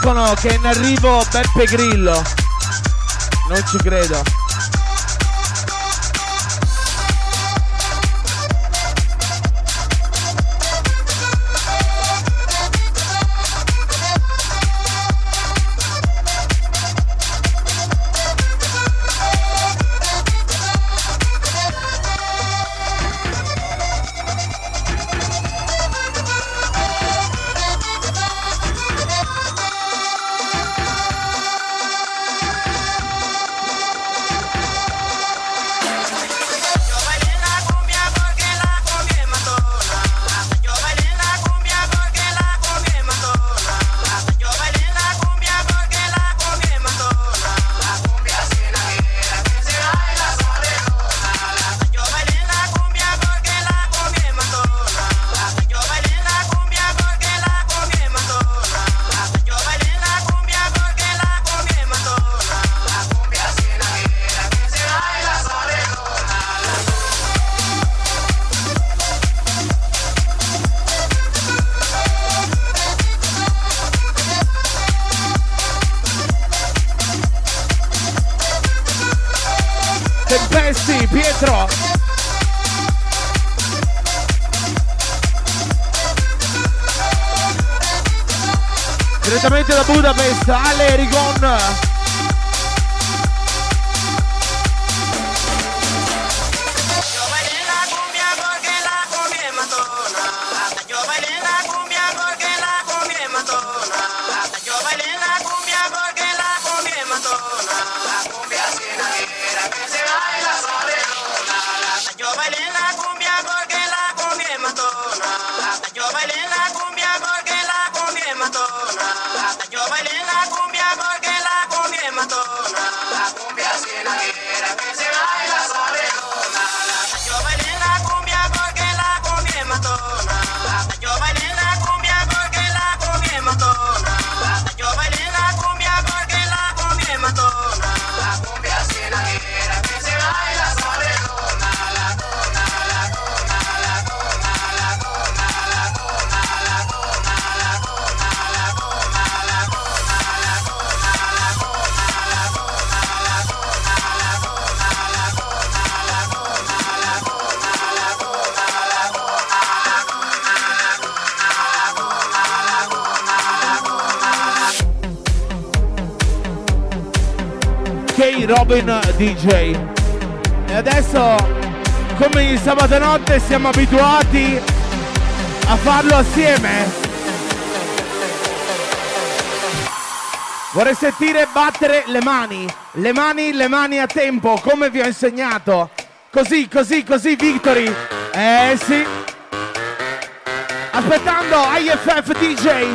dicono che è in arrivo Beppe Grillo. Non ci credo. Robin DJ. E adesso, come il sabato notte, siamo abituati a farlo assieme. Vorrei sentire battere le mani, le mani, le mani a tempo, come vi ho insegnato. Così, così, così, Victory. Eh sì. Aspettando IFF DJ.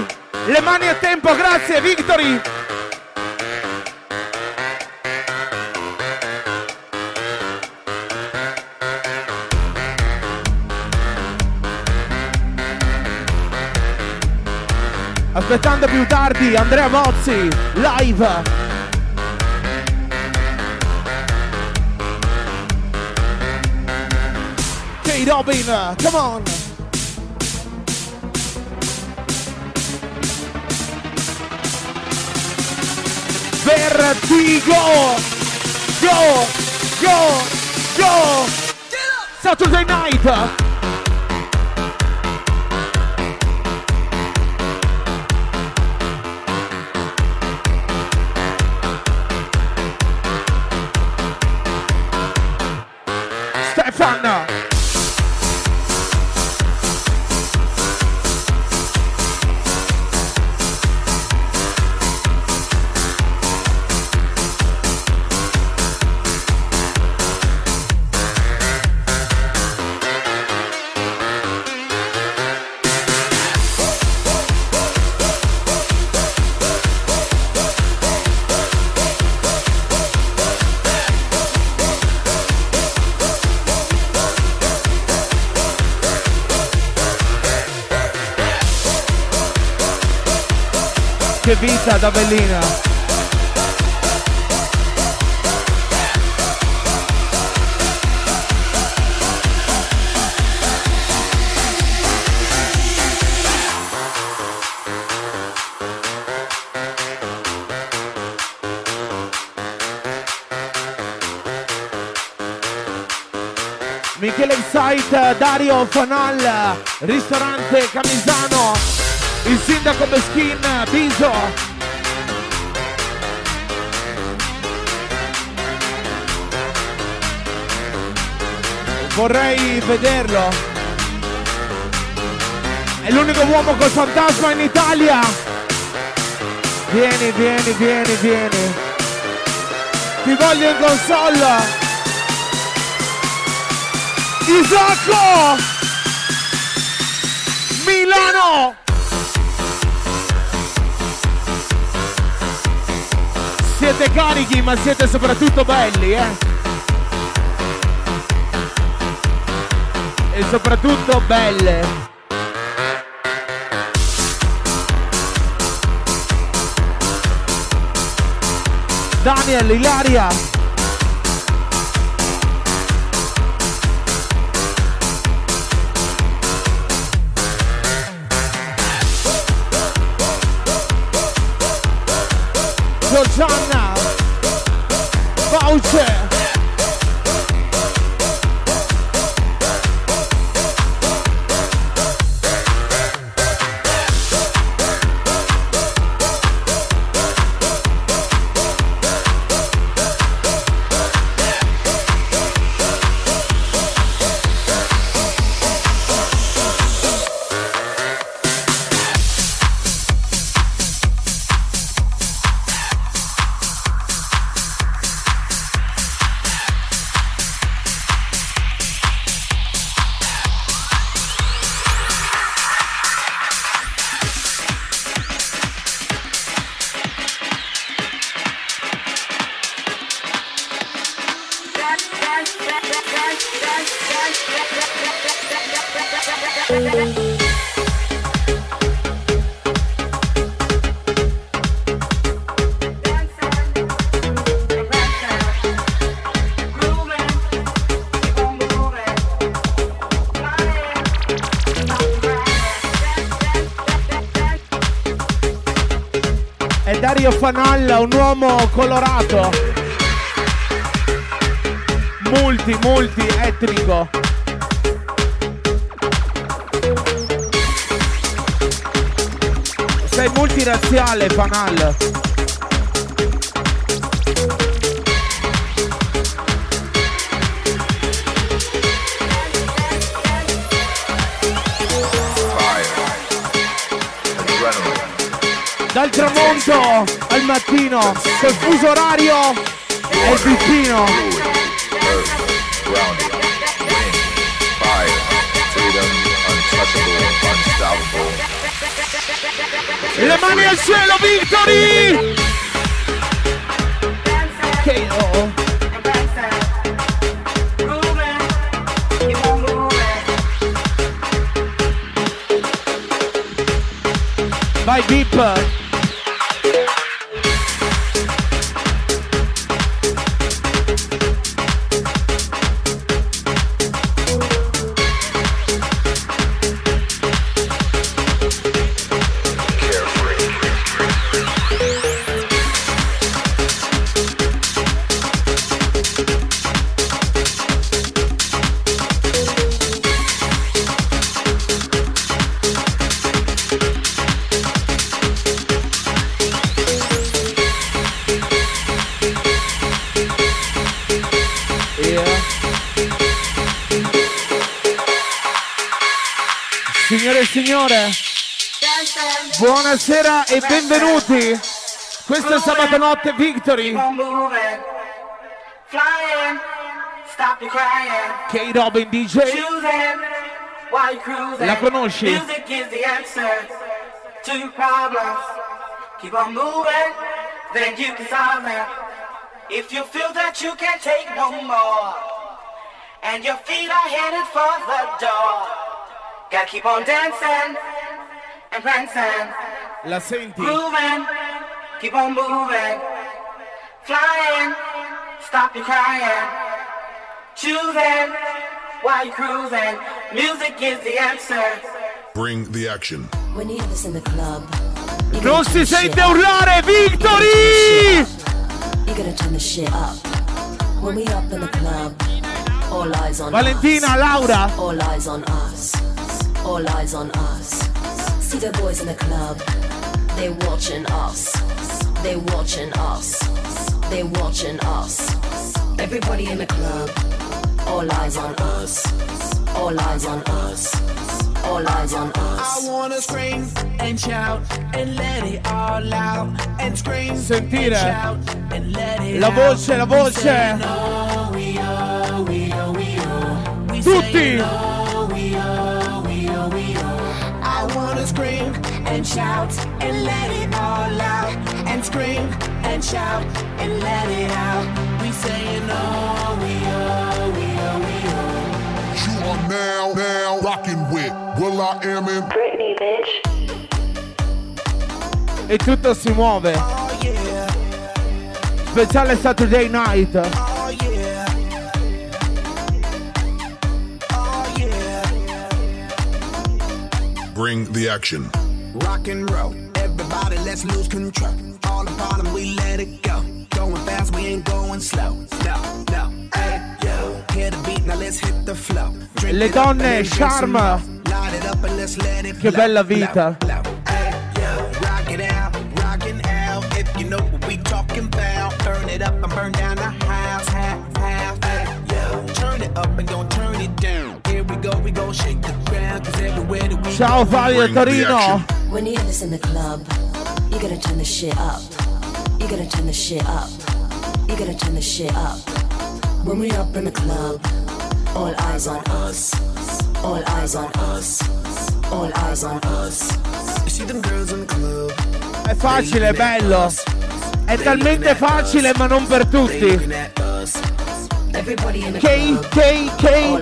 Le mani a tempo, grazie, Victory. aspettando più tardi Andrea Mozzi live Robin, come on! Vertigo! Go! Go! Go! Saturday night! Da bellina. Michele Insight, Dario Fanal, ristorante Camisano, il sindaco Beschin, Biso. Vorrei vederlo. È l'unico uomo col fantasma in Italia. Vieni, vieni, vieni, vieni. Ti voglio in console. Isacco! Milano! Siete carichi ma siete soprattutto belli, eh? E soprattutto belle. Daniel, Ilaria. Giorgiana Voucher colorato, multi, multi etnico. Sei multiraziale, Fanal. Dal tramonto al mattino, col fuso orario è il vicino. Le mani al cielo, Victory! KO. Vai Deep! Signore. Buonasera e benvenuti. Questo è sabato notte Victory. K-Robin DJ. La conosci? Keep on moving, then you can solve them. If you feel that you can't take no more, and your feet are headed for the door. Gotta keep on dancing and prancing. La senti? Grooving. keep on moving, flying, stop your crying, choosing while you're cruising. Music is the answer. Bring the action. When you have this in the club, you Non gotta si turn the shit sente up. urlare Victory! You gotta turn the shit up. When we up in the club, all eyes on Valentina, us. Laura. All eyes on us. All eyes on us. See the boys in the club. They watching us. They watching us. They watching us. Everybody in the club. All eyes on us. All eyes on us. All eyes on us. I wanna scream and shout and let it all out and scream Sentire. and shout and let it La out. voce, la voce. say no, we oh, we oh, we oh. We Tutti. Say no, we oh, we oh, we oh. I wanna scream and shout and let it all out and scream and shout and let it out. We say no, oh, we oh, we oh, we oh. You are now, now rocking with Will I Am in Britney, bitch. E tutto si muove. Oh yeah, Speciale Saturday Night. Bring the action. Rock and roll, everybody, let's lose control. All the bottom, we let it go. Going fast, we ain't going slow. No, no, hey, yo. Hear the beat, now let's hit the flow. Drink Le it up and donne, then drink some charme. more. Light it up and let's let it Che flow, bella flow, vita. flow. Hey, yo. Rock it out, rockin' out. If you know what we talking about, burn it up and burn down the house, half, half. Hey, yo. Turn it up and don't turn Ciao Fabio Torino. When you have this in the club, you gotta turn the shit up. You gotta turn the shit up. You gotta turn the shit up. When we up in the club, all eyes on us. All eyes on us. All eyes on us. You see them girls in the club. È facile, è bello. È talmente facile ma non per tutti. K, club, K, K.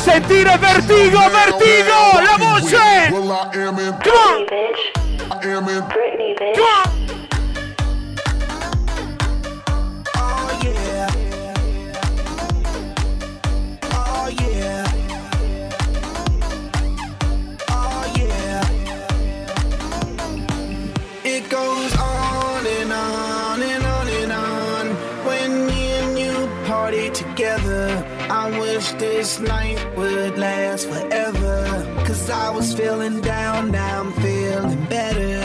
Sentire vertigo, vertigo. La voce. Come on. Britney, bitch. Come on. This night would last forever. Cause I was feeling down, now I'm feeling better.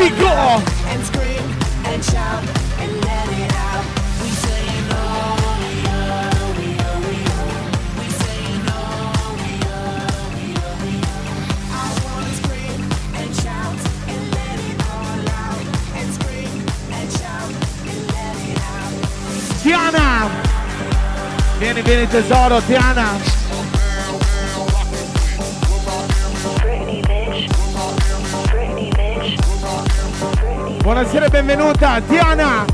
It Galattico. And scream and shout and let it out. We saying oh, we oh, we oh, we oh. We saying oh, we oh, we oh, we. I wanna scream and shout and let it all out. And scream and shout and let it out. Tiana. Oh, oh. Vieni, vieni tesoro, Tiana. Buonasera e benvenuta, Tiana.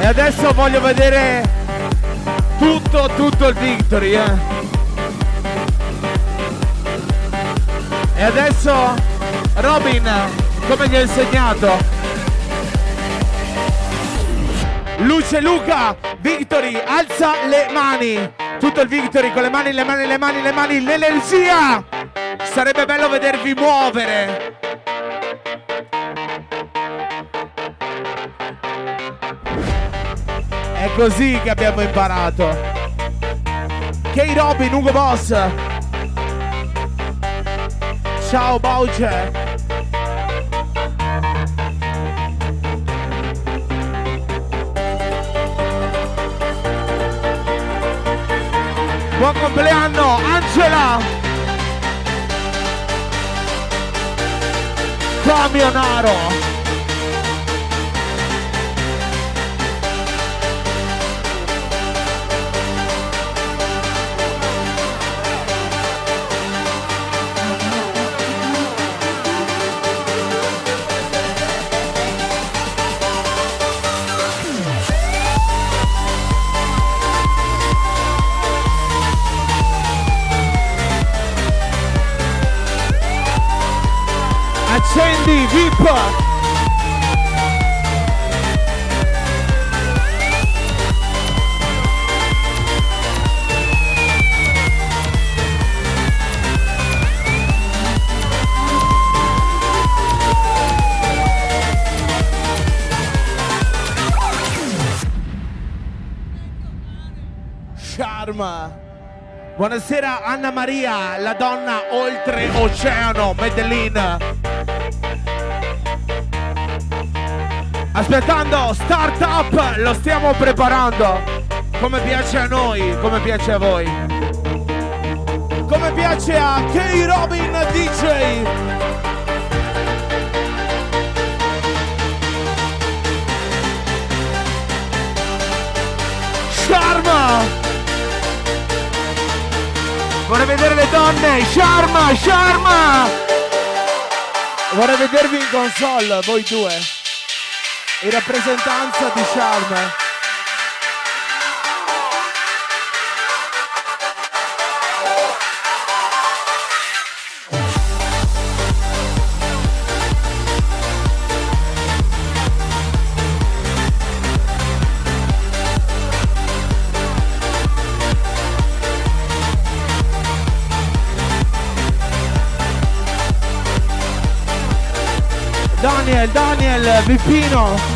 E adesso voglio vedere tutto, tutto il Victory, eh. E adesso, Robin, come gli ho insegnato? Luce Luca, Victory, alza le mani. Tutto il Victory con le mani, le mani, le mani, le mani, l'energia. Sarebbe bello vedervi muovere. È così che abbiamo imparato. K-Robin, Ugo Boss. Ciao Boucher. Buon compleanno, Angela! Camionaro! VIP! Sharma. Buonasera Anna Maria, la donna oltre oceano, Medellin. Aspettando Startup, lo stiamo preparando. Come piace a noi, come piace a voi. Come piace a K Robin DJ. Sharma! Vorrei vedere le donne! Sharma! Sharma! Vorrei vedervi in console, voi due. In rappresentanza di Sharma. Daniel, Daniel, Vippino.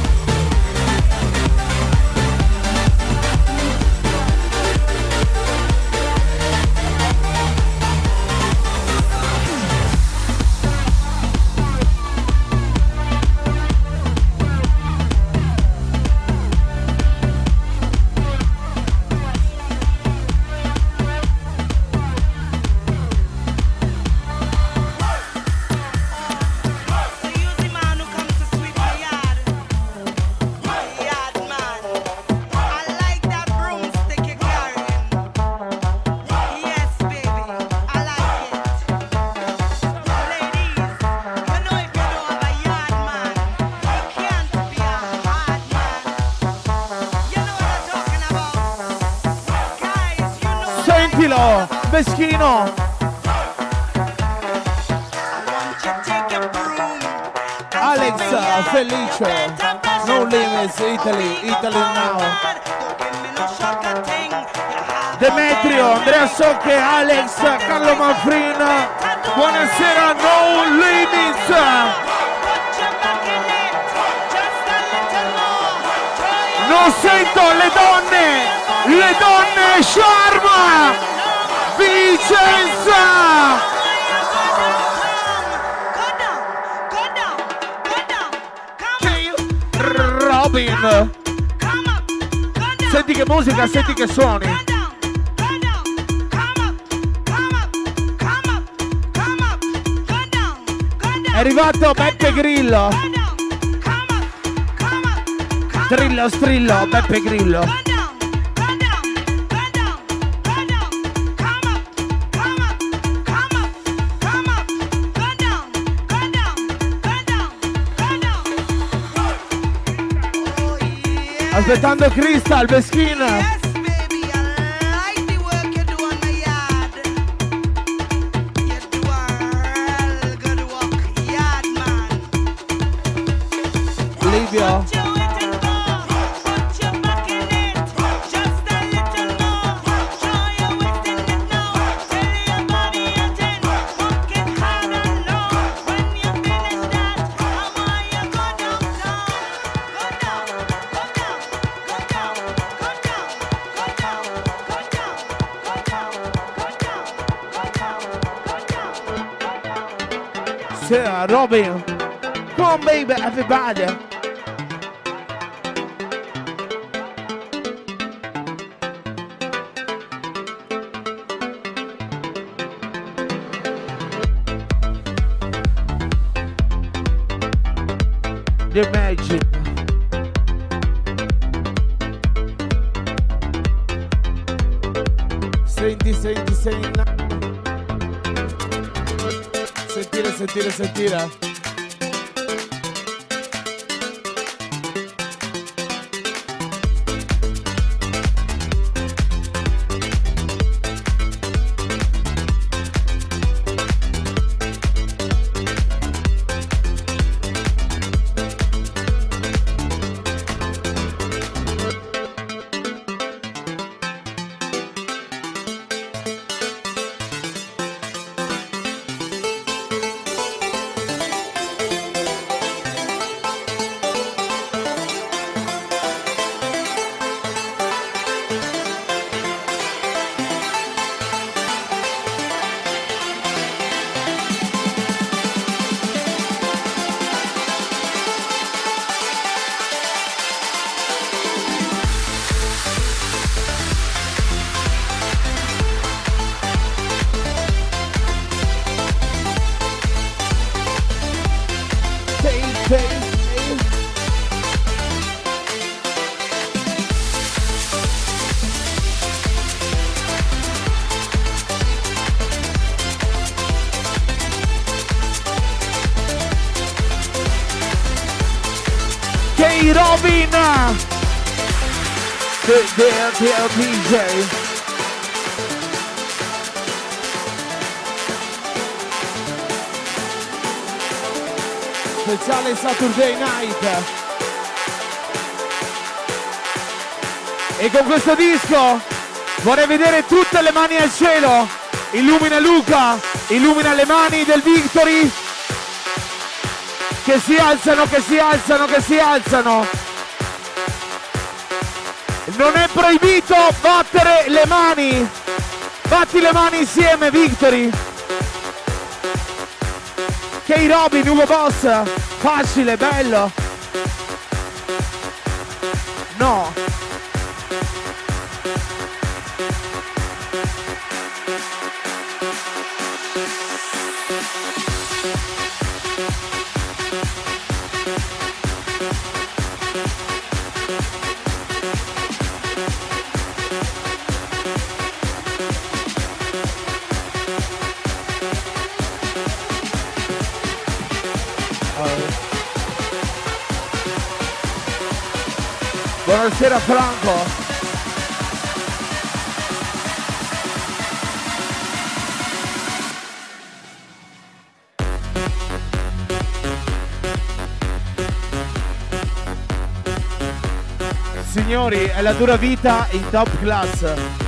Meschino. Alex Felice, no limits, Italy, Italy now. Demetrio, Andrea Socche, Alex, Carlo Manfrin. Buonasera, no limits. Non sento le donne, le donne Sharma, Vicenza. Robin. Senti che musica, senti che suoni. È arrivato Beppe Grillo. Trillo, strillo, Beppe Grillo. Aspettando Crystal, Beschina. Everybody. Robin The, the, the Speciale Saturday Night. E con questo disco vorrei vedere tutte le mani al cielo. Illumina Luca Illumina le mani del Victory. Che si alzano, che si alzano, che si alzano. Non è proibito battere le mani. Batti le mani insieme, Victory. K Robin, Ugo Boss. Facile, bello. No. Buonasera Franco. Signori, è la dura vita in top class.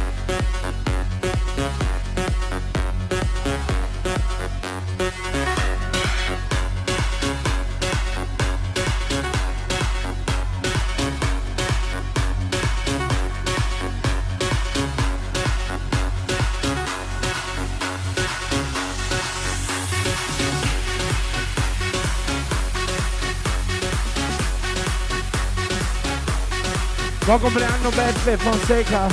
Buon compleanno Beppe Fonseca.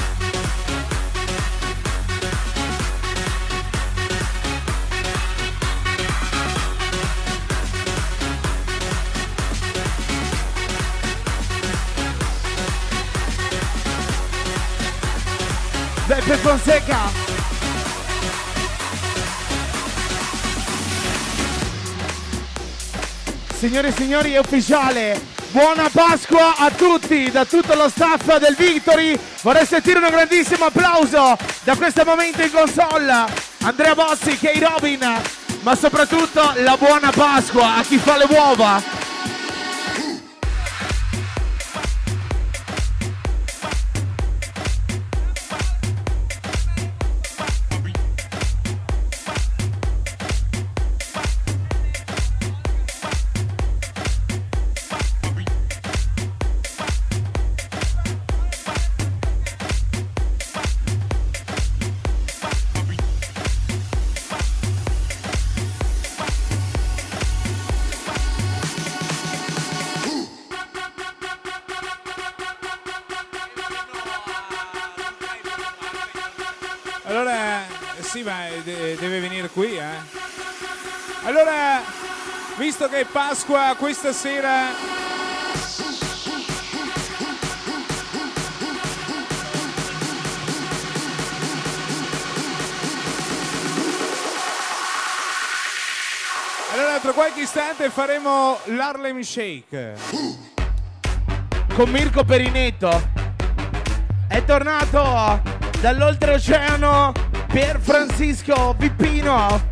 Beppe Fonseca. Signore e signori, è ufficiale. Buona Pasqua a tutti, da tutto lo staff del Victory. Vorrei sentire un grandissimo applauso da questo momento in console. Andrea Bossi, K. Robin, ma soprattutto la buona Pasqua a chi fa le uova. Pasqua, questa sera Allora, tra qualche istante faremo l'Harlem Shake. Con Mirko Perinetto. È tornato dall'oltreoceano Pier Francisco Pippino.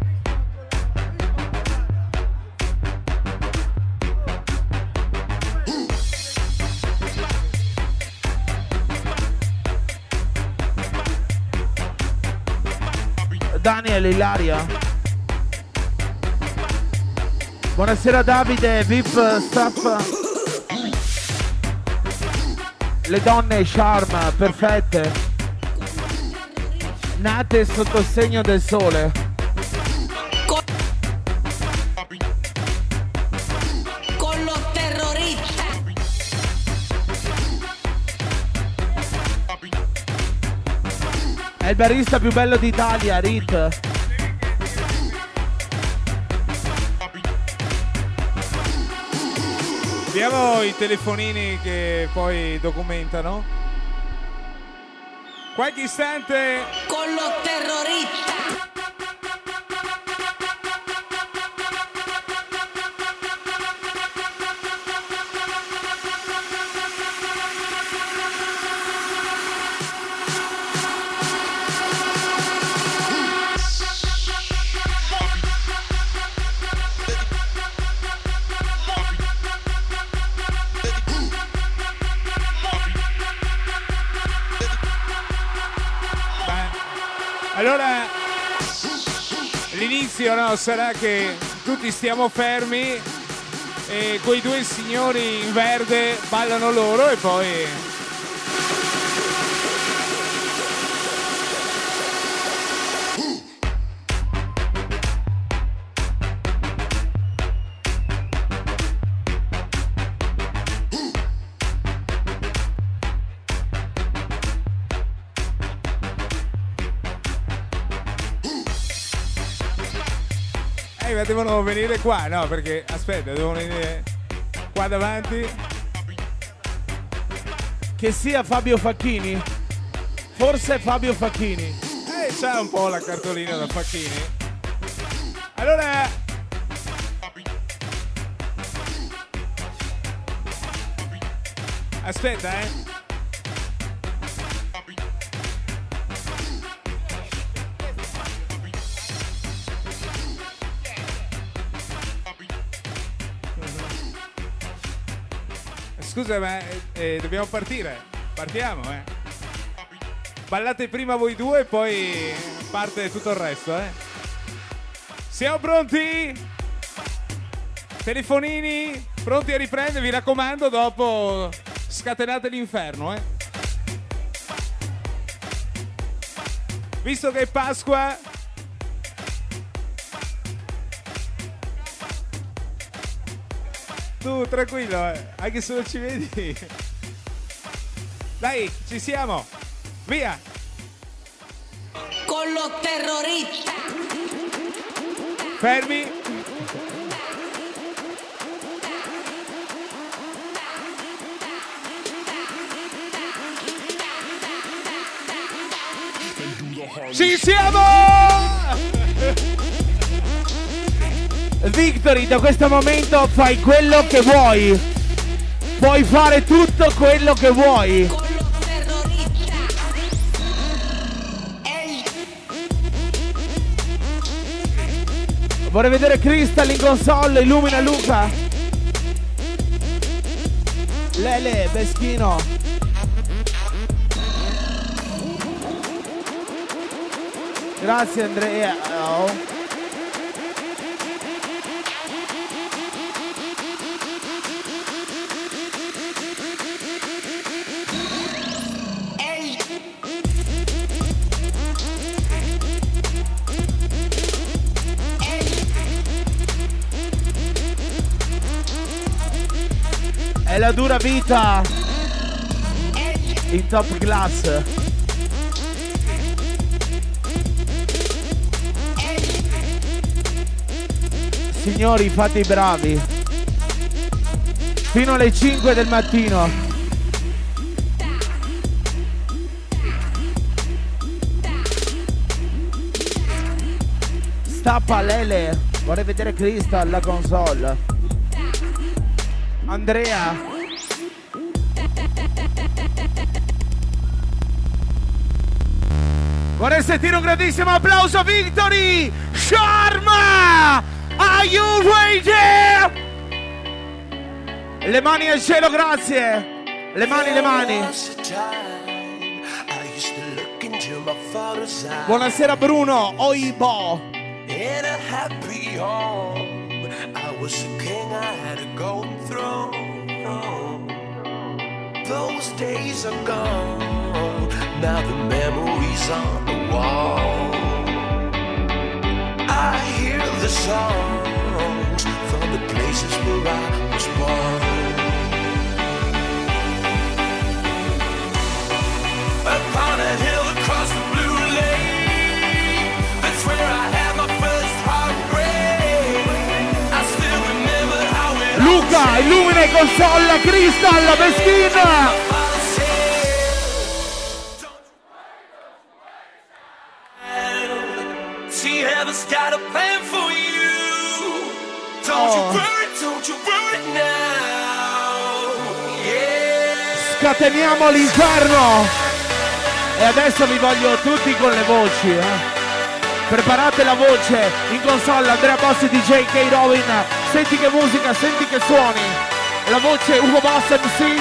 Daniel Ilaria. Buonasera Davide, VIP staff. Le donne charm, perfette. Nate sotto il segno del sole. È il barista più bello d'Italia, Rit. Abbiamo i telefonini che poi documentano. Qualche istante. Con lo terrorista. L'inizio no, sarà che tutti stiamo fermi e quei due signori in verde ballano loro e poi... devono venire qua, no? Perché aspetta, devono venire qua davanti. Che sia Fabio Facchini? Forse Fabio Facchini. Eh, c'ha un po' la cartolina da Facchini. Allora, aspetta, eh. Scusa, ma eh, eh, dobbiamo partire. Partiamo, eh. Ballate prima voi due e poi parte tutto il resto, eh. Siamo pronti? Telefonini? Pronti a riprendere? Vi raccomando, dopo scatenate l'inferno, eh. Visto che è Pasqua, tu tranquillo, eh. anche se non ci vedi. Dai, ci siamo. Via. Con lo terrorista. Fermi. Ci siamo! Victory, da questo momento fai quello che vuoi. Puoi fare tutto quello che vuoi. Vorrei vedere Crystal in console, illumina Luca. Lele, Beschino. Grazie Andrea. Oh. della dura vita in top class. Signori, fate i bravi. Fino alle 5 del mattino. Stappa Lele, vorrei vedere Crystal alla console. Andrea sentire un grandissimo applauso Victory Sharma! Are you ready? Le mani al cielo, grazie! Le mani, le mani! Buonasera Bruno, Oibo! In a happy home, I was a king, I had a golden throne. Those days are gone, now the memories the wall. I hear the songs from the places where I was born. Upon a hill across the blue lake, that's where I my first heartbreak. I still remember how it Luca, illumina e console Crystal, Meschina! See, Scateniamo l'inferno! E adesso vi voglio tutti con le voci, eh? Preparate la voce in console Andrea Bossi DJ K Robin. Senti che musica, senti che suoni. La voce Ugo Boss MC.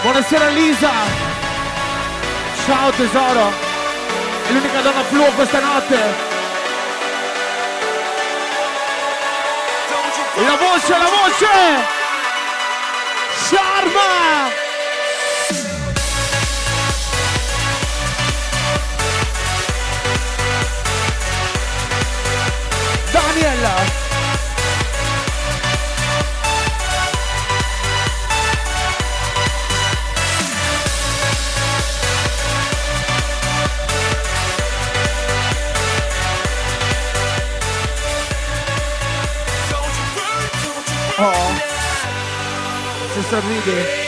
Buonasera Lisa. Ciao tesoro. È l'unica donna fluo questa notte. La voce, la voce! Sharma! Daniel! Oh, se sorridi.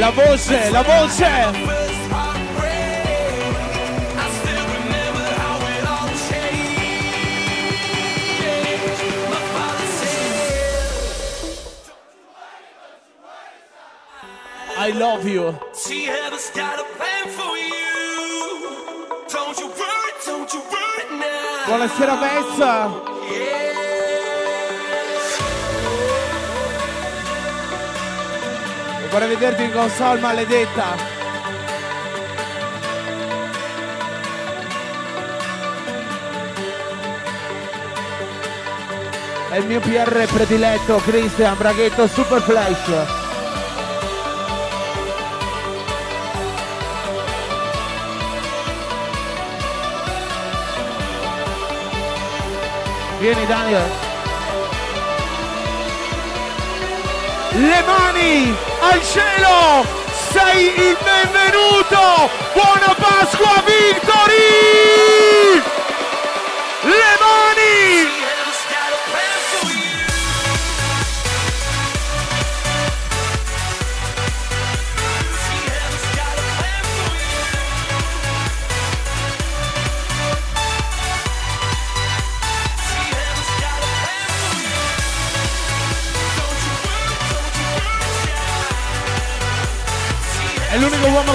La voce, la voce. I love you. See, heaven's got a plan for you. Don't you worry, don't you worry now. Buonasera Vezza. Vorrei vederti in console maledetta. È il mio PR prediletto, Christian Braghetto Super Flash. Vieni Daniel. Le mani al cielo! Sei il benvenuto! Buona Pasqua Victory! Le mani!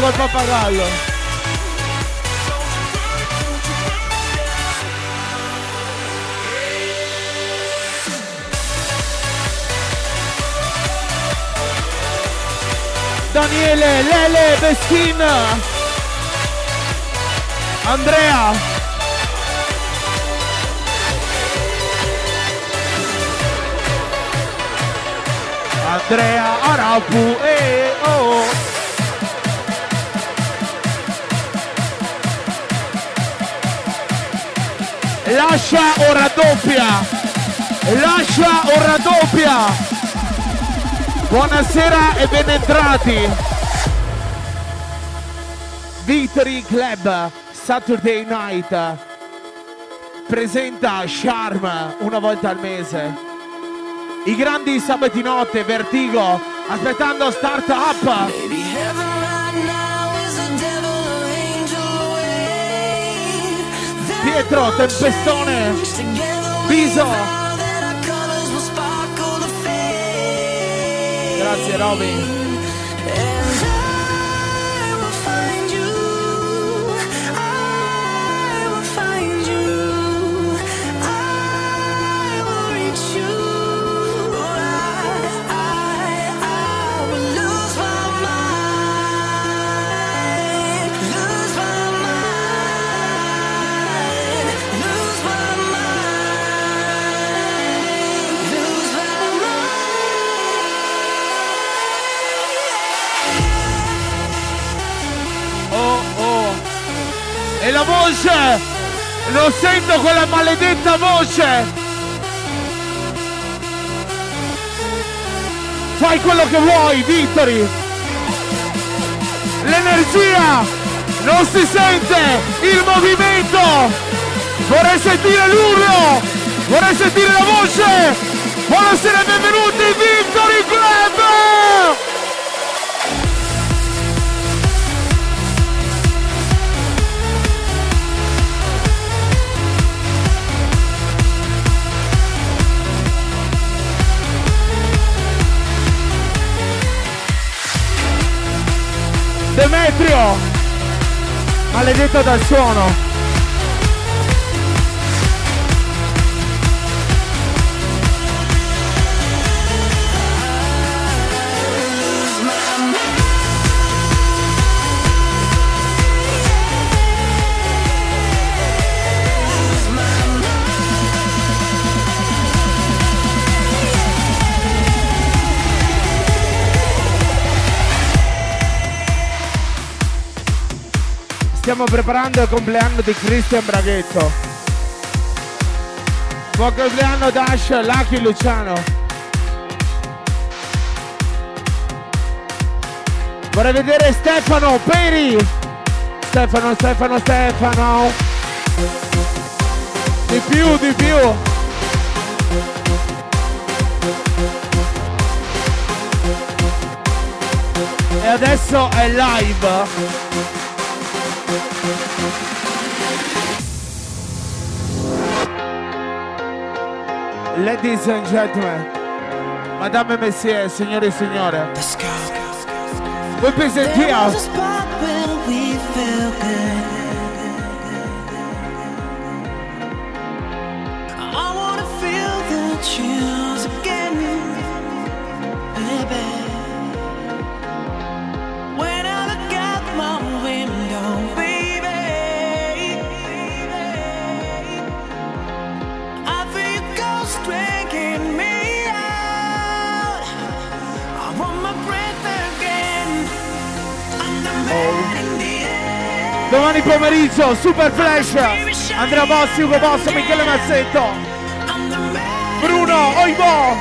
Col pappagallo. Daniele, Lele, Beschin, Andrea. Andrea Arapu, eh, oh. Lascia o raddoppia, lascia o raddoppia. Buonasera e benentrati. Victory Club Saturday Night presenta Charm una volta al mese. I grandi sabati notte, Vertigo, aspettando Start Up. Sparkle the fade. Grazie Roby. Sento quella maledetta voce! Fai quello che vuoi, Victory! L'energia! Non si sente! Il movimento! Vorrei sentire l'urlo! Vorrei sentire la voce! Buonasera e benvenuti Victory Club! Demetrio! Maledetto dal suono! Stiamo preparando il compleanno di Cristian Braghetto. Buon compleanno Dash, Lucky Luciano. Vorrei vedere Stefano Peri. Stefano, Stefano, Stefano. Di più, di più. E adesso è live. Ladies and gentlemen, Madame et Messieurs, signore e signore, Let's go. vi There presentiamo was a spot where we felt good. I wanna feel the chills domani pomeriggio, Super Flash, Andrea Bossi, Ugo Bosso, Michele Mazzetto. Bruno Oibo,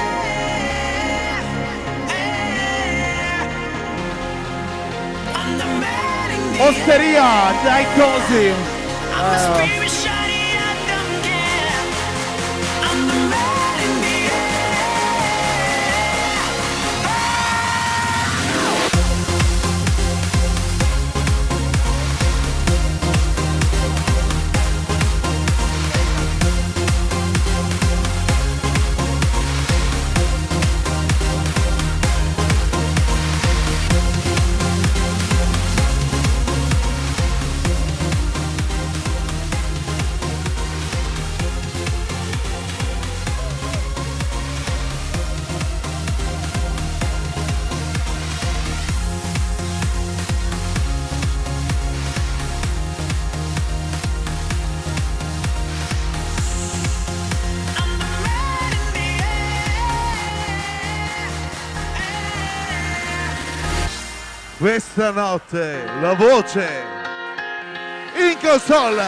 Osteria, dai cosi. I'm Questa notte la voce in console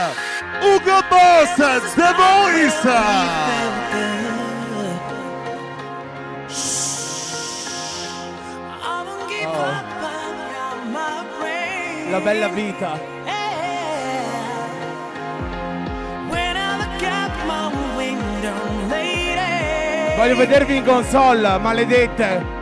Ugo Boss The Voice. La bella vita. Voglio vedervi in console, maledette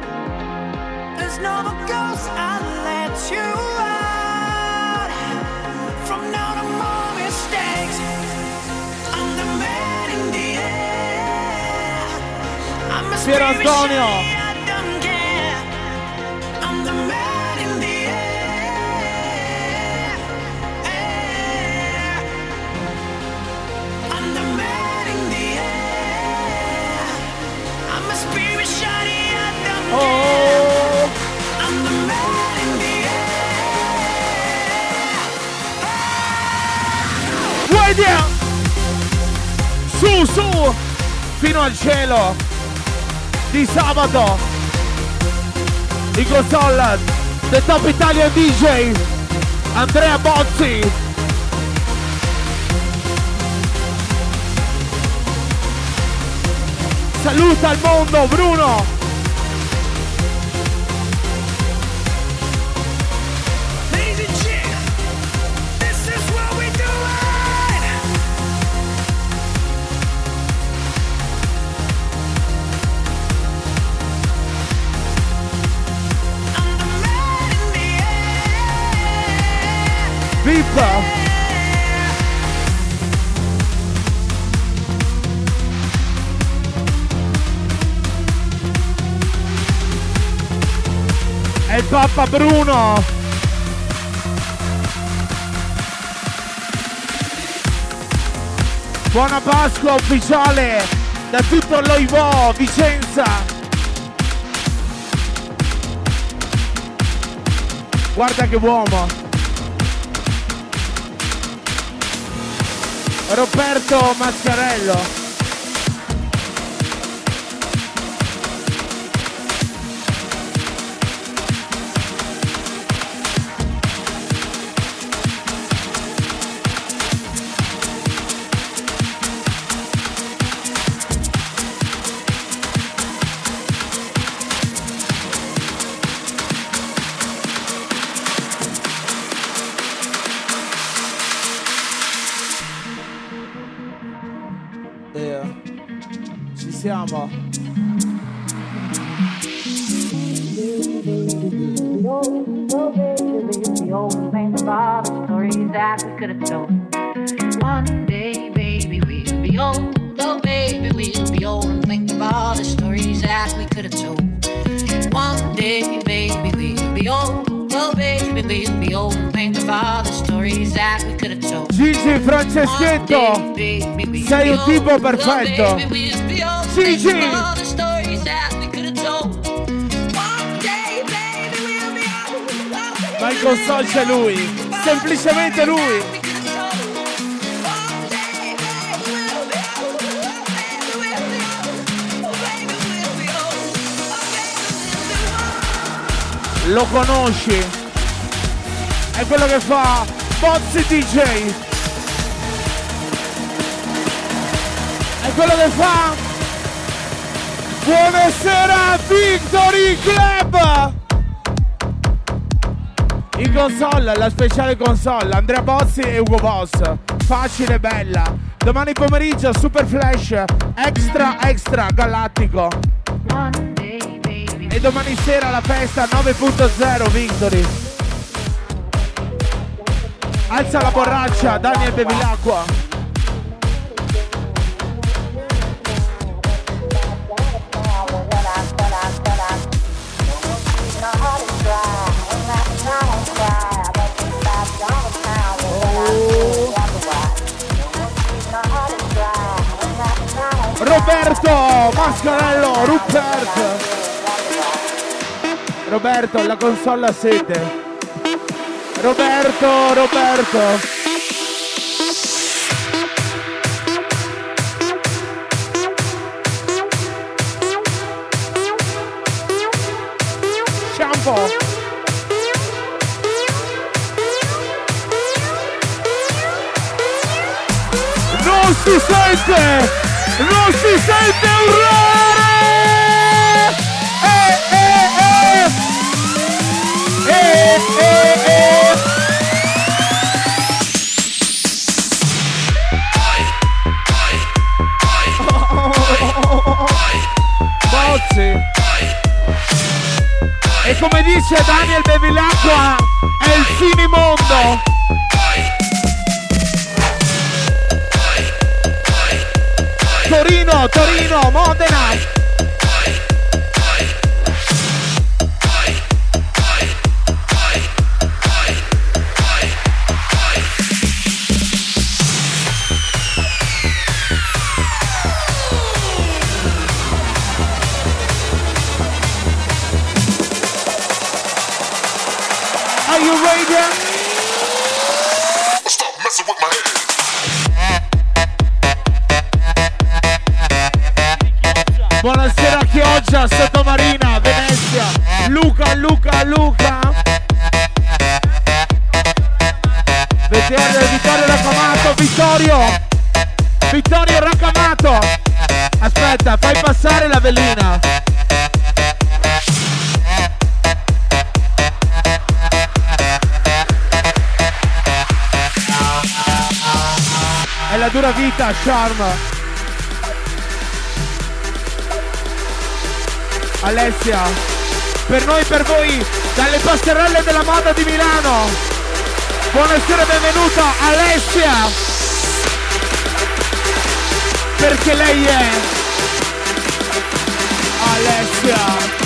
Way down Su su Fino al cielo Di sabato. In console The Top Italian DJ Andrea Bozzi. Saluta il mondo Bruno Papa Bruno! Buona Pasqua ufficiale da tutto l'Oivò, Vicenza! Guarda che uomo! Roberto Mascarello baby, we'll be old. Oh, baby, Ma in console c'è lui Semplicemente lui. Lo conosci È quello che fa Bozzi DJ È quello che fa Buonasera Victory Club In console, la speciale console, Andrea Bozzi e Ugo Boss. Facile e bella. Domani pomeriggio Super Flash, extra extra galattico. E domani sera la festa 9.0 Victory. Alza la borraccia, Daniel bevi l'acqua. Roberto Mascarello, Rupert. Roberto, la console a sete. Roberto, Roberto. Shampoo. non si sente, non si sente un re! Bozzi! E come dice Daniel Bevilacqua, è il finimondo! Torino, Torino, Modena! Charm. Alessia, per noi, per voi, dalle passerelle della moda di Milano. Buonasera benvenuta Alessia. Perché lei è Alessia.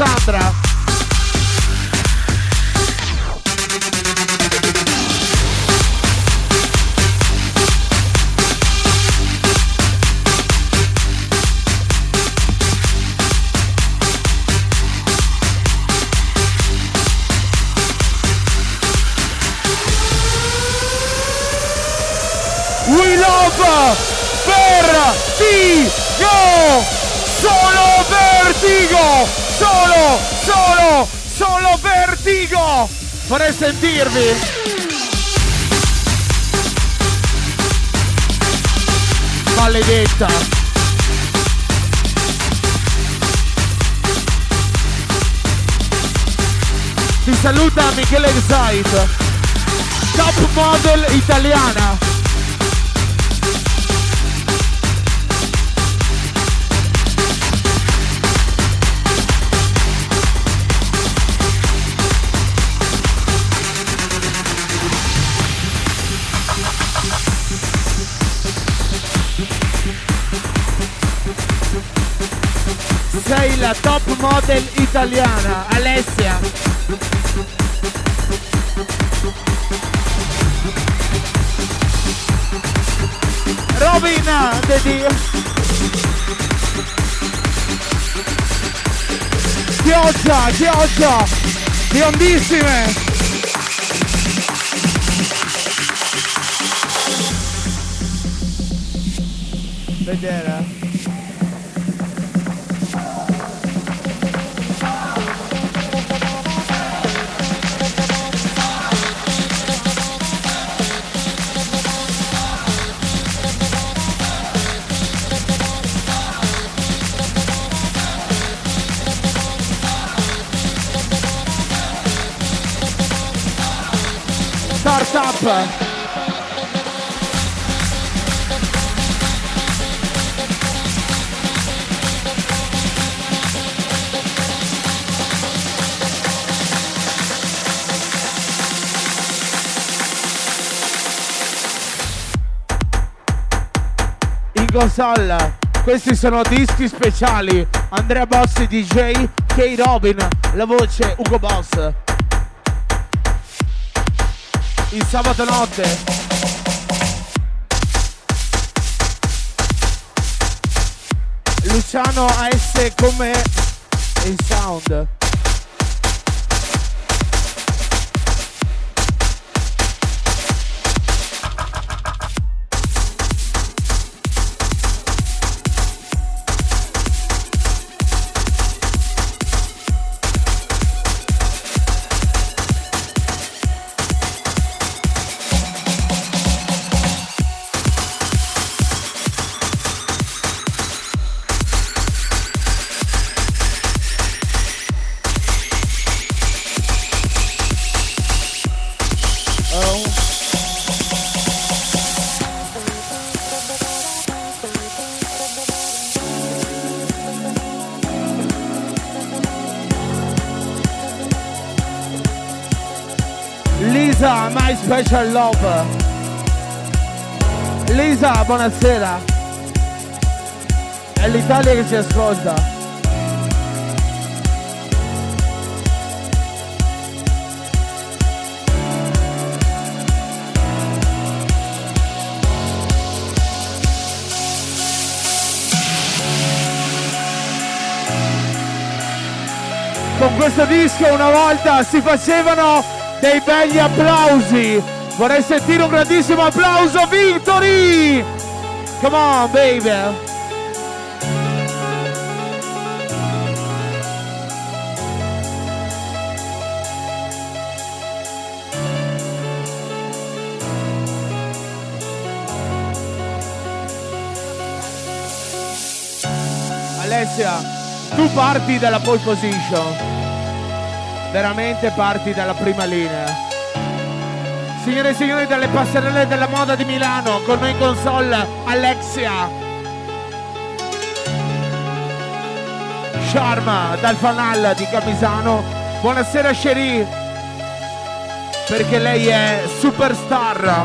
Di sentirvi! Maledetta! Ti saluta Michele Zait, top model italiana. Sei la top model italiana, Alessia. Robin, vedi? Pioggia, pioggia, biondissime. Vedere. In console, questi sono dischi speciali. Andrea Bossi DJ K Robin, la voce Ugo Boss. Il sabato notte. Luciano AS come il sound. Special love. Lisa, buonasera. È l'Italia che ci ascolta. Con questo disco una volta si facevano dei begli applausi. Vorrei sentire un grandissimo applauso, Victory! Come on, baby! Alessia, tu parti dalla pole position. Veramente parti dalla prima linea. Signore e signori dalle passerelle della moda di Milano, con noi in console Alexia. Sharma dal fanal di Camisano. Buonasera Sherry. Perché lei è superstar.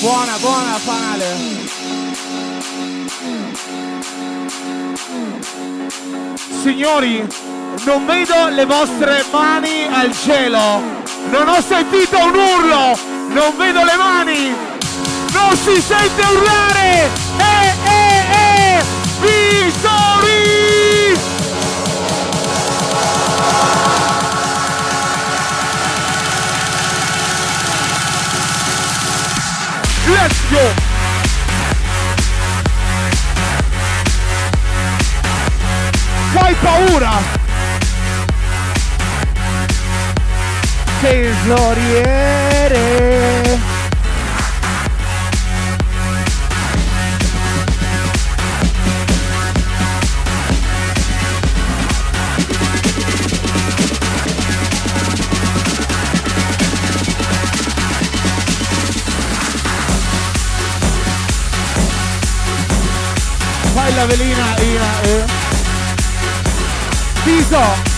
Buona, buona fanale. Signori, non vedo le vostre mani al cielo. Non ho sentito un urlo. Non vedo le mani. Non si sente urlare. Eh, eh, eh. Victory! Let's go! Fai paura! Tesoriere! Fai Viso!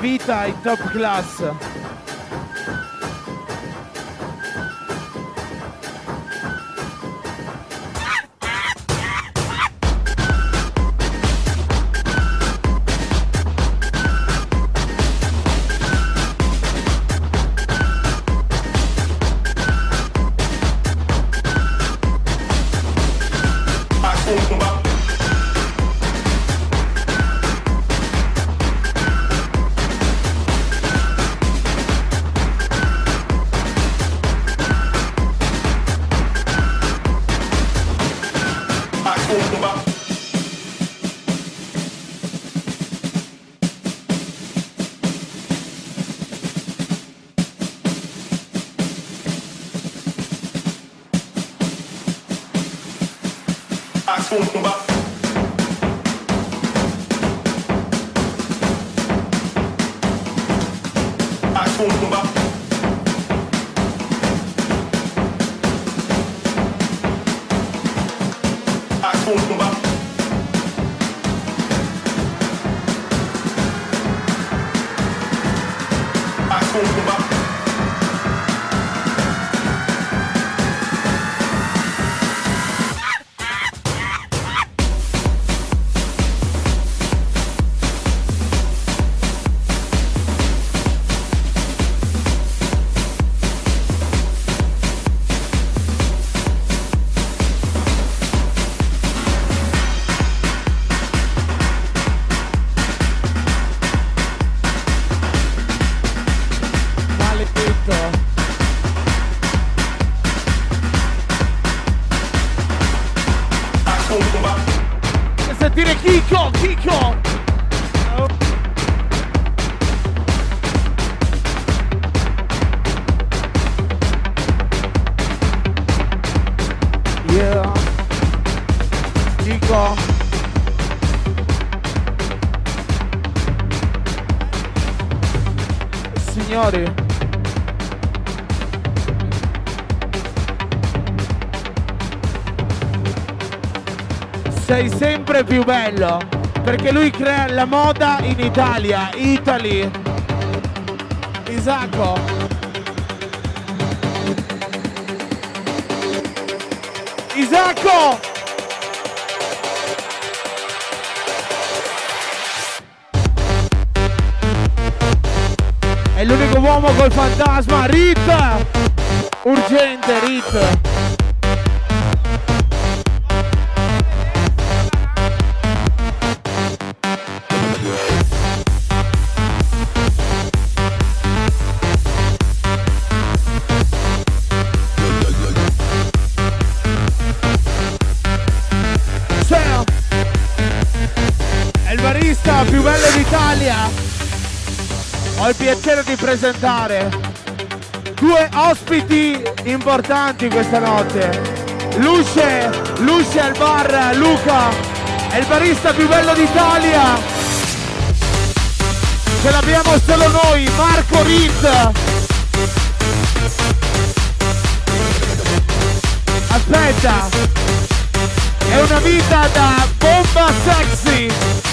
Vita in top class. Sei sempre più bello perché lui crea la moda in Italia, Italy. Isacco. Isacco! È l'unico uomo col fantasma, Rit! Urgente, Rit! Più bello d'Italia! Ho il piacere di presentare due ospiti importanti questa notte. Luce, Luce al bar, Luca, è il barista più bello d'Italia. Ce l'abbiamo solo noi, Marco Rizz. Aspetta, è una vita da bomba sexy,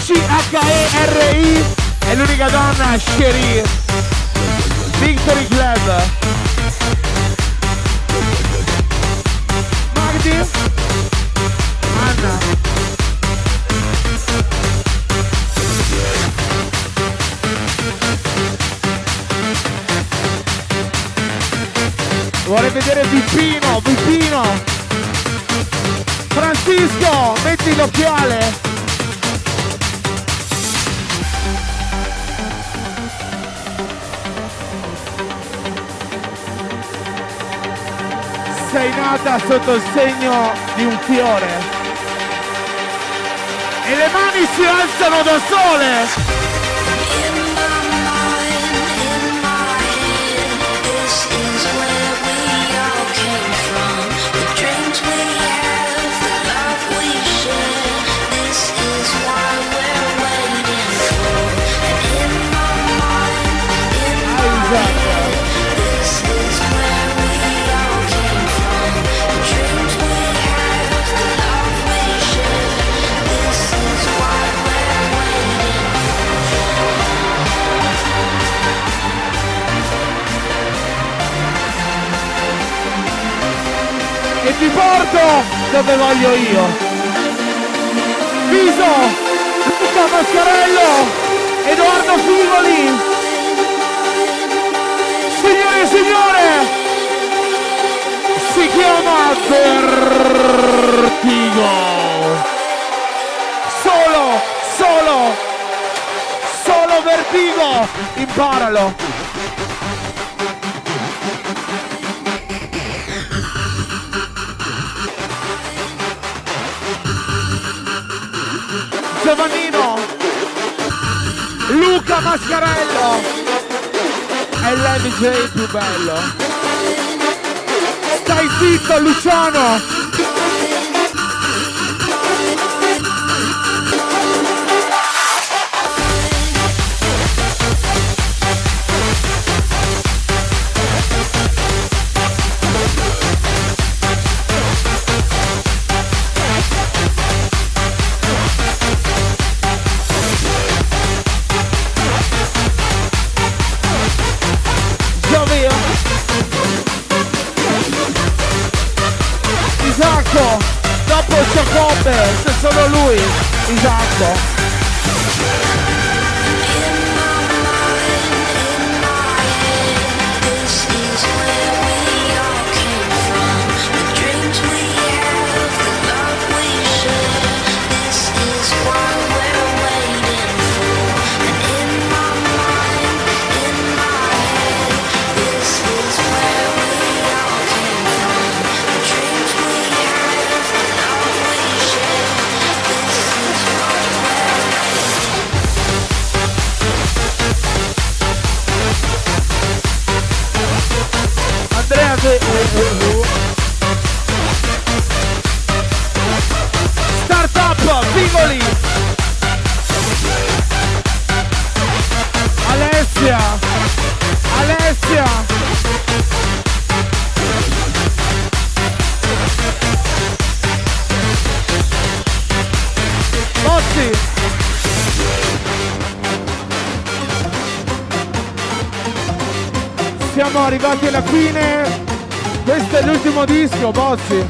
C-H-E-R-I, è l'unica donna, Sherry. Victory Club. Magdi? Anna. Vuole vedere Pipino, Pipino. Francisco, metti l'occhiale. Sei nata sotto il segno di un fiore. E le mani si alzano da sole. Ti porto dove voglio io. Viso, Luca Mascarello, Edoardo Figoli. Signore e signore, si chiama Vertigo. Solo, solo, solo Vertigo. Imparalo. Luca Mascarello è l'MJ più bello. Stai zitto Luciano! Isacco! L'ultimo disco, Bozzi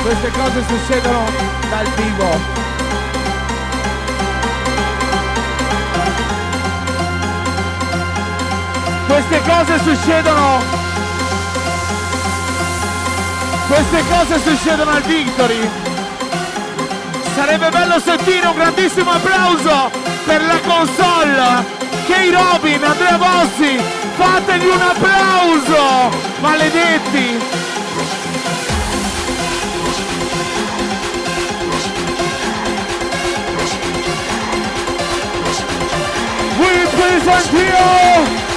Queste cose succedono dal vivo. Queste cose succedono. Queste cose succedono al Victory. Sarebbe bello sentire un grandissimo applauso per la console. Kay Robin, Andrea Bossi, fategli un applauso! Maledetti! We present here!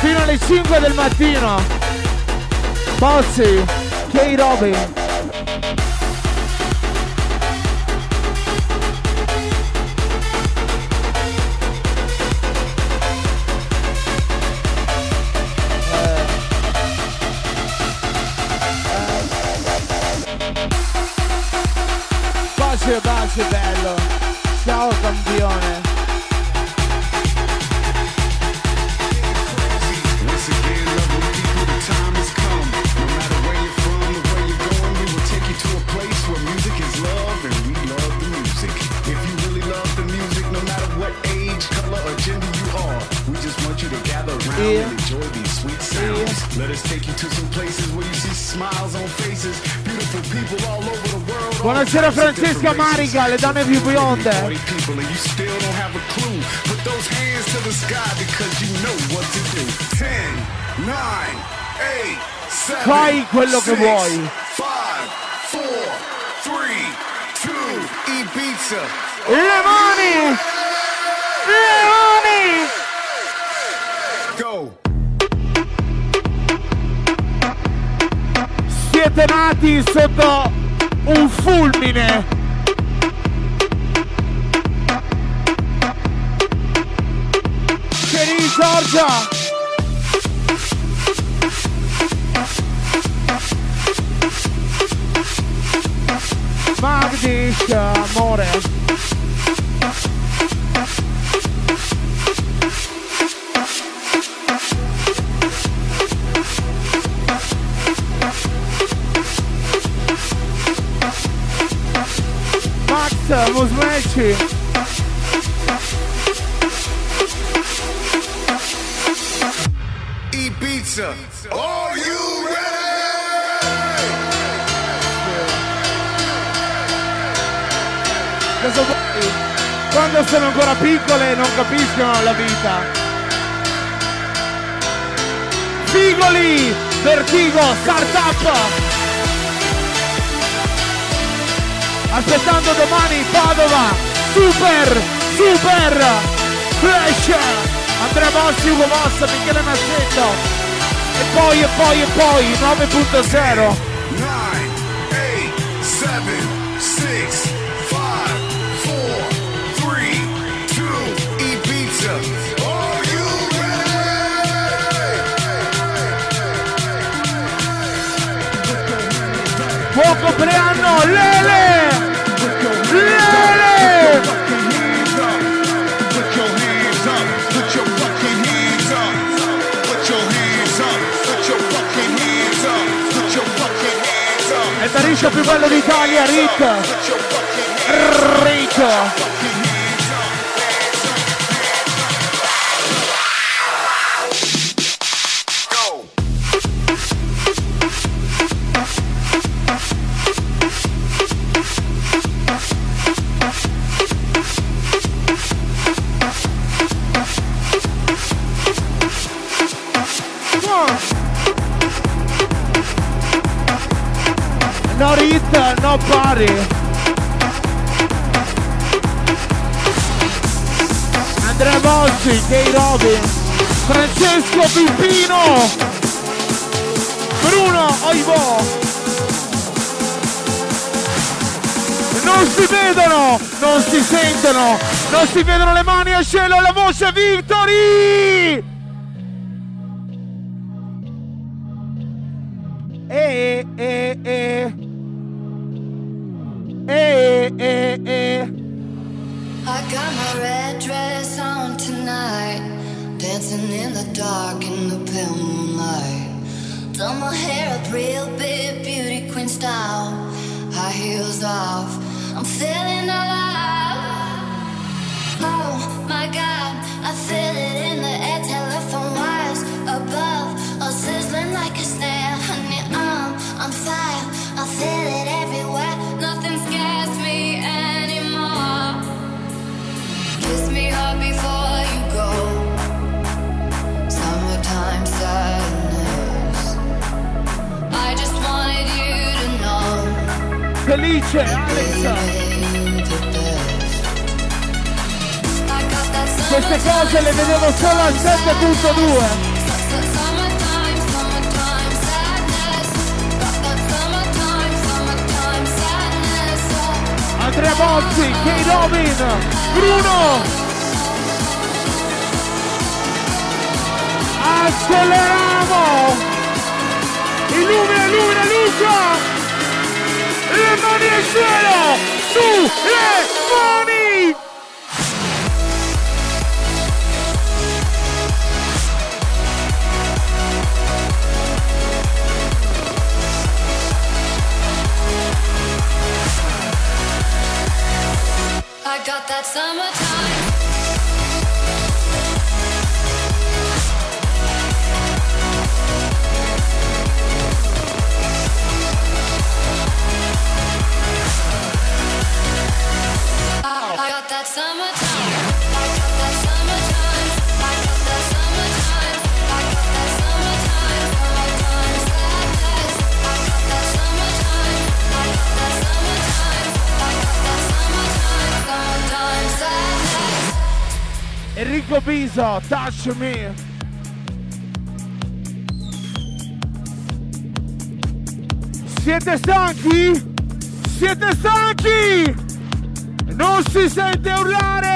Fino alle 5 del mattino! Bozzi, K. Robin. To do. 10, 9, 8, 7, Fai quello che 6, vuoi. 5, 4, 3, 2, Ibiza. Le mani! Le mani! Go. Siete nati sotto un fulmine. Sharjah. Magdisha More. Maximus Magic. Ibiza. Are you ready? Quando sono ancora piccole non capiscono la vita. Figoli! Vertigo, startup! Aspettando domani Padova! Super! Super! Flash! Andrea Bossi, Ugo Mossa, Michele Massetto! E poi, e poi, e poi, 9.0! 9, 8, 7, 6, 5, 4, 3, 2, Ibiza. Are you Buon compleanno! Lele! Il tariscio più bello d'Italia, Rick! Rick! 9 Francesco Pippino Bruno Oivo non si vedono non si sentono non si vedono le mani al cielo la voce Victory! E e. E e e e. I got my red dress on tonight, dancing in the dark in the pale moonlight. Done my hair up real big, beauty queen style, high heels off. I'm feeling alive. Oh my God, I feel it in the air, telephone wires above, all sizzling like a snare. Honey, I'm on fire. I feel it everywhere. Nothing scares me anymore. Kiss me hard before Felice, Alex. Queste cose le vedevo solo al 7.2. Andrea Bozzi, Kay Robin, Bruno. Acceleriamo! Illumina, illumina, Luca! Le mani al cielo! Su, le mani! I got that summertime. Marco Biso, touch me. Siete stanchi? Siete stanchi? Non si sente urlare?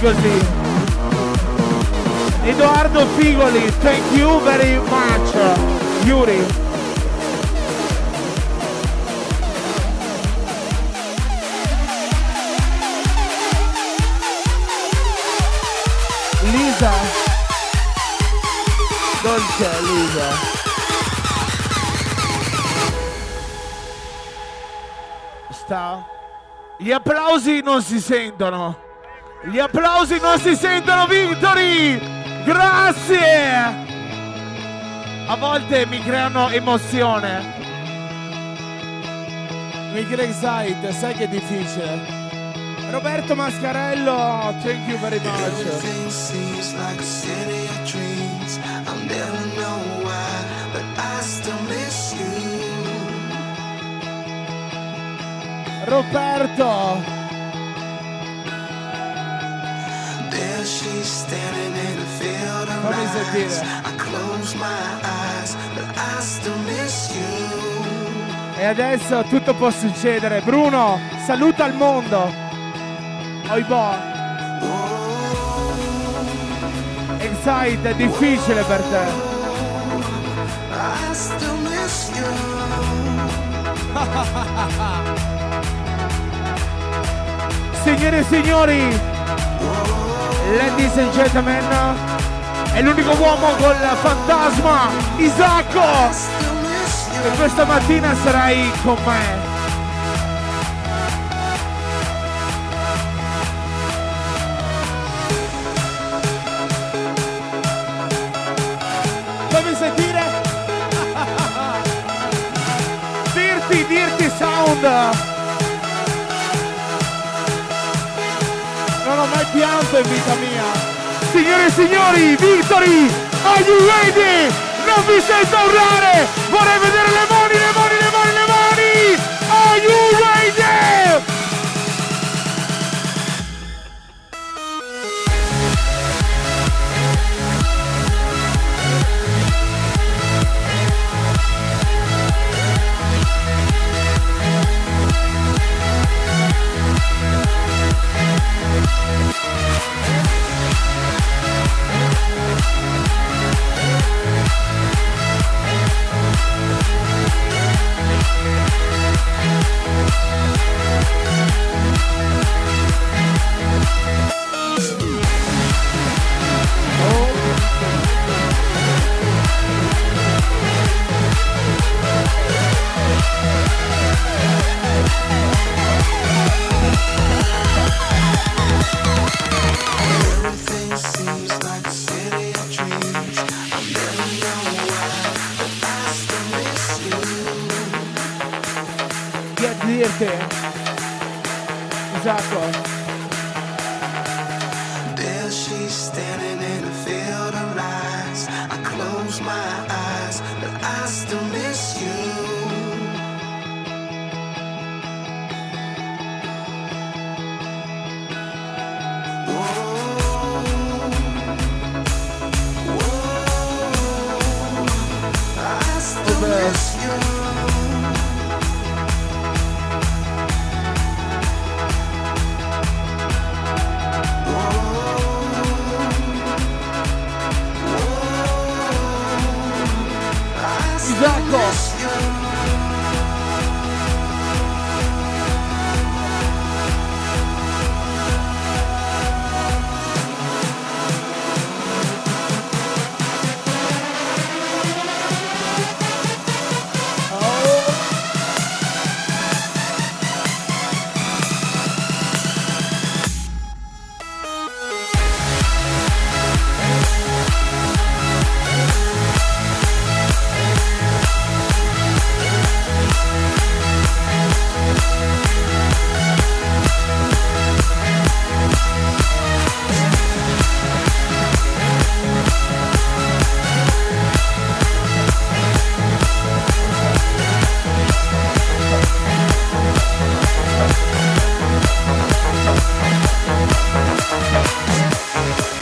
Così. Edoardo Figoli, thank you very much. Yuri. Lisa. Dolce Lisa. Gli applausi non si sentono. Gli applausi non si sentono, Victory! Grazie! A volte mi creano emozione. Mi crea excite, sai che è difficile. Roberto Mascarello, thank you very much. Everything seems like a city of dreams. I'll never know why, but I still miss you. Roberto, she's standing in a field of sentire. I close my eyes, but I still miss you. e adesso tutto può succedere. Bruno, saluta il mondo. Oibò. Excite, è difficile per te. I still miss you. Signore e signori, ladies and gentlemen, è l'unico uomo col fantasma, Isacco, e questa mattina sarai con me. Pianto in vita mia. Signore e signori, Victory, are you ready? Non vi sento urlare! Vorrei vedere le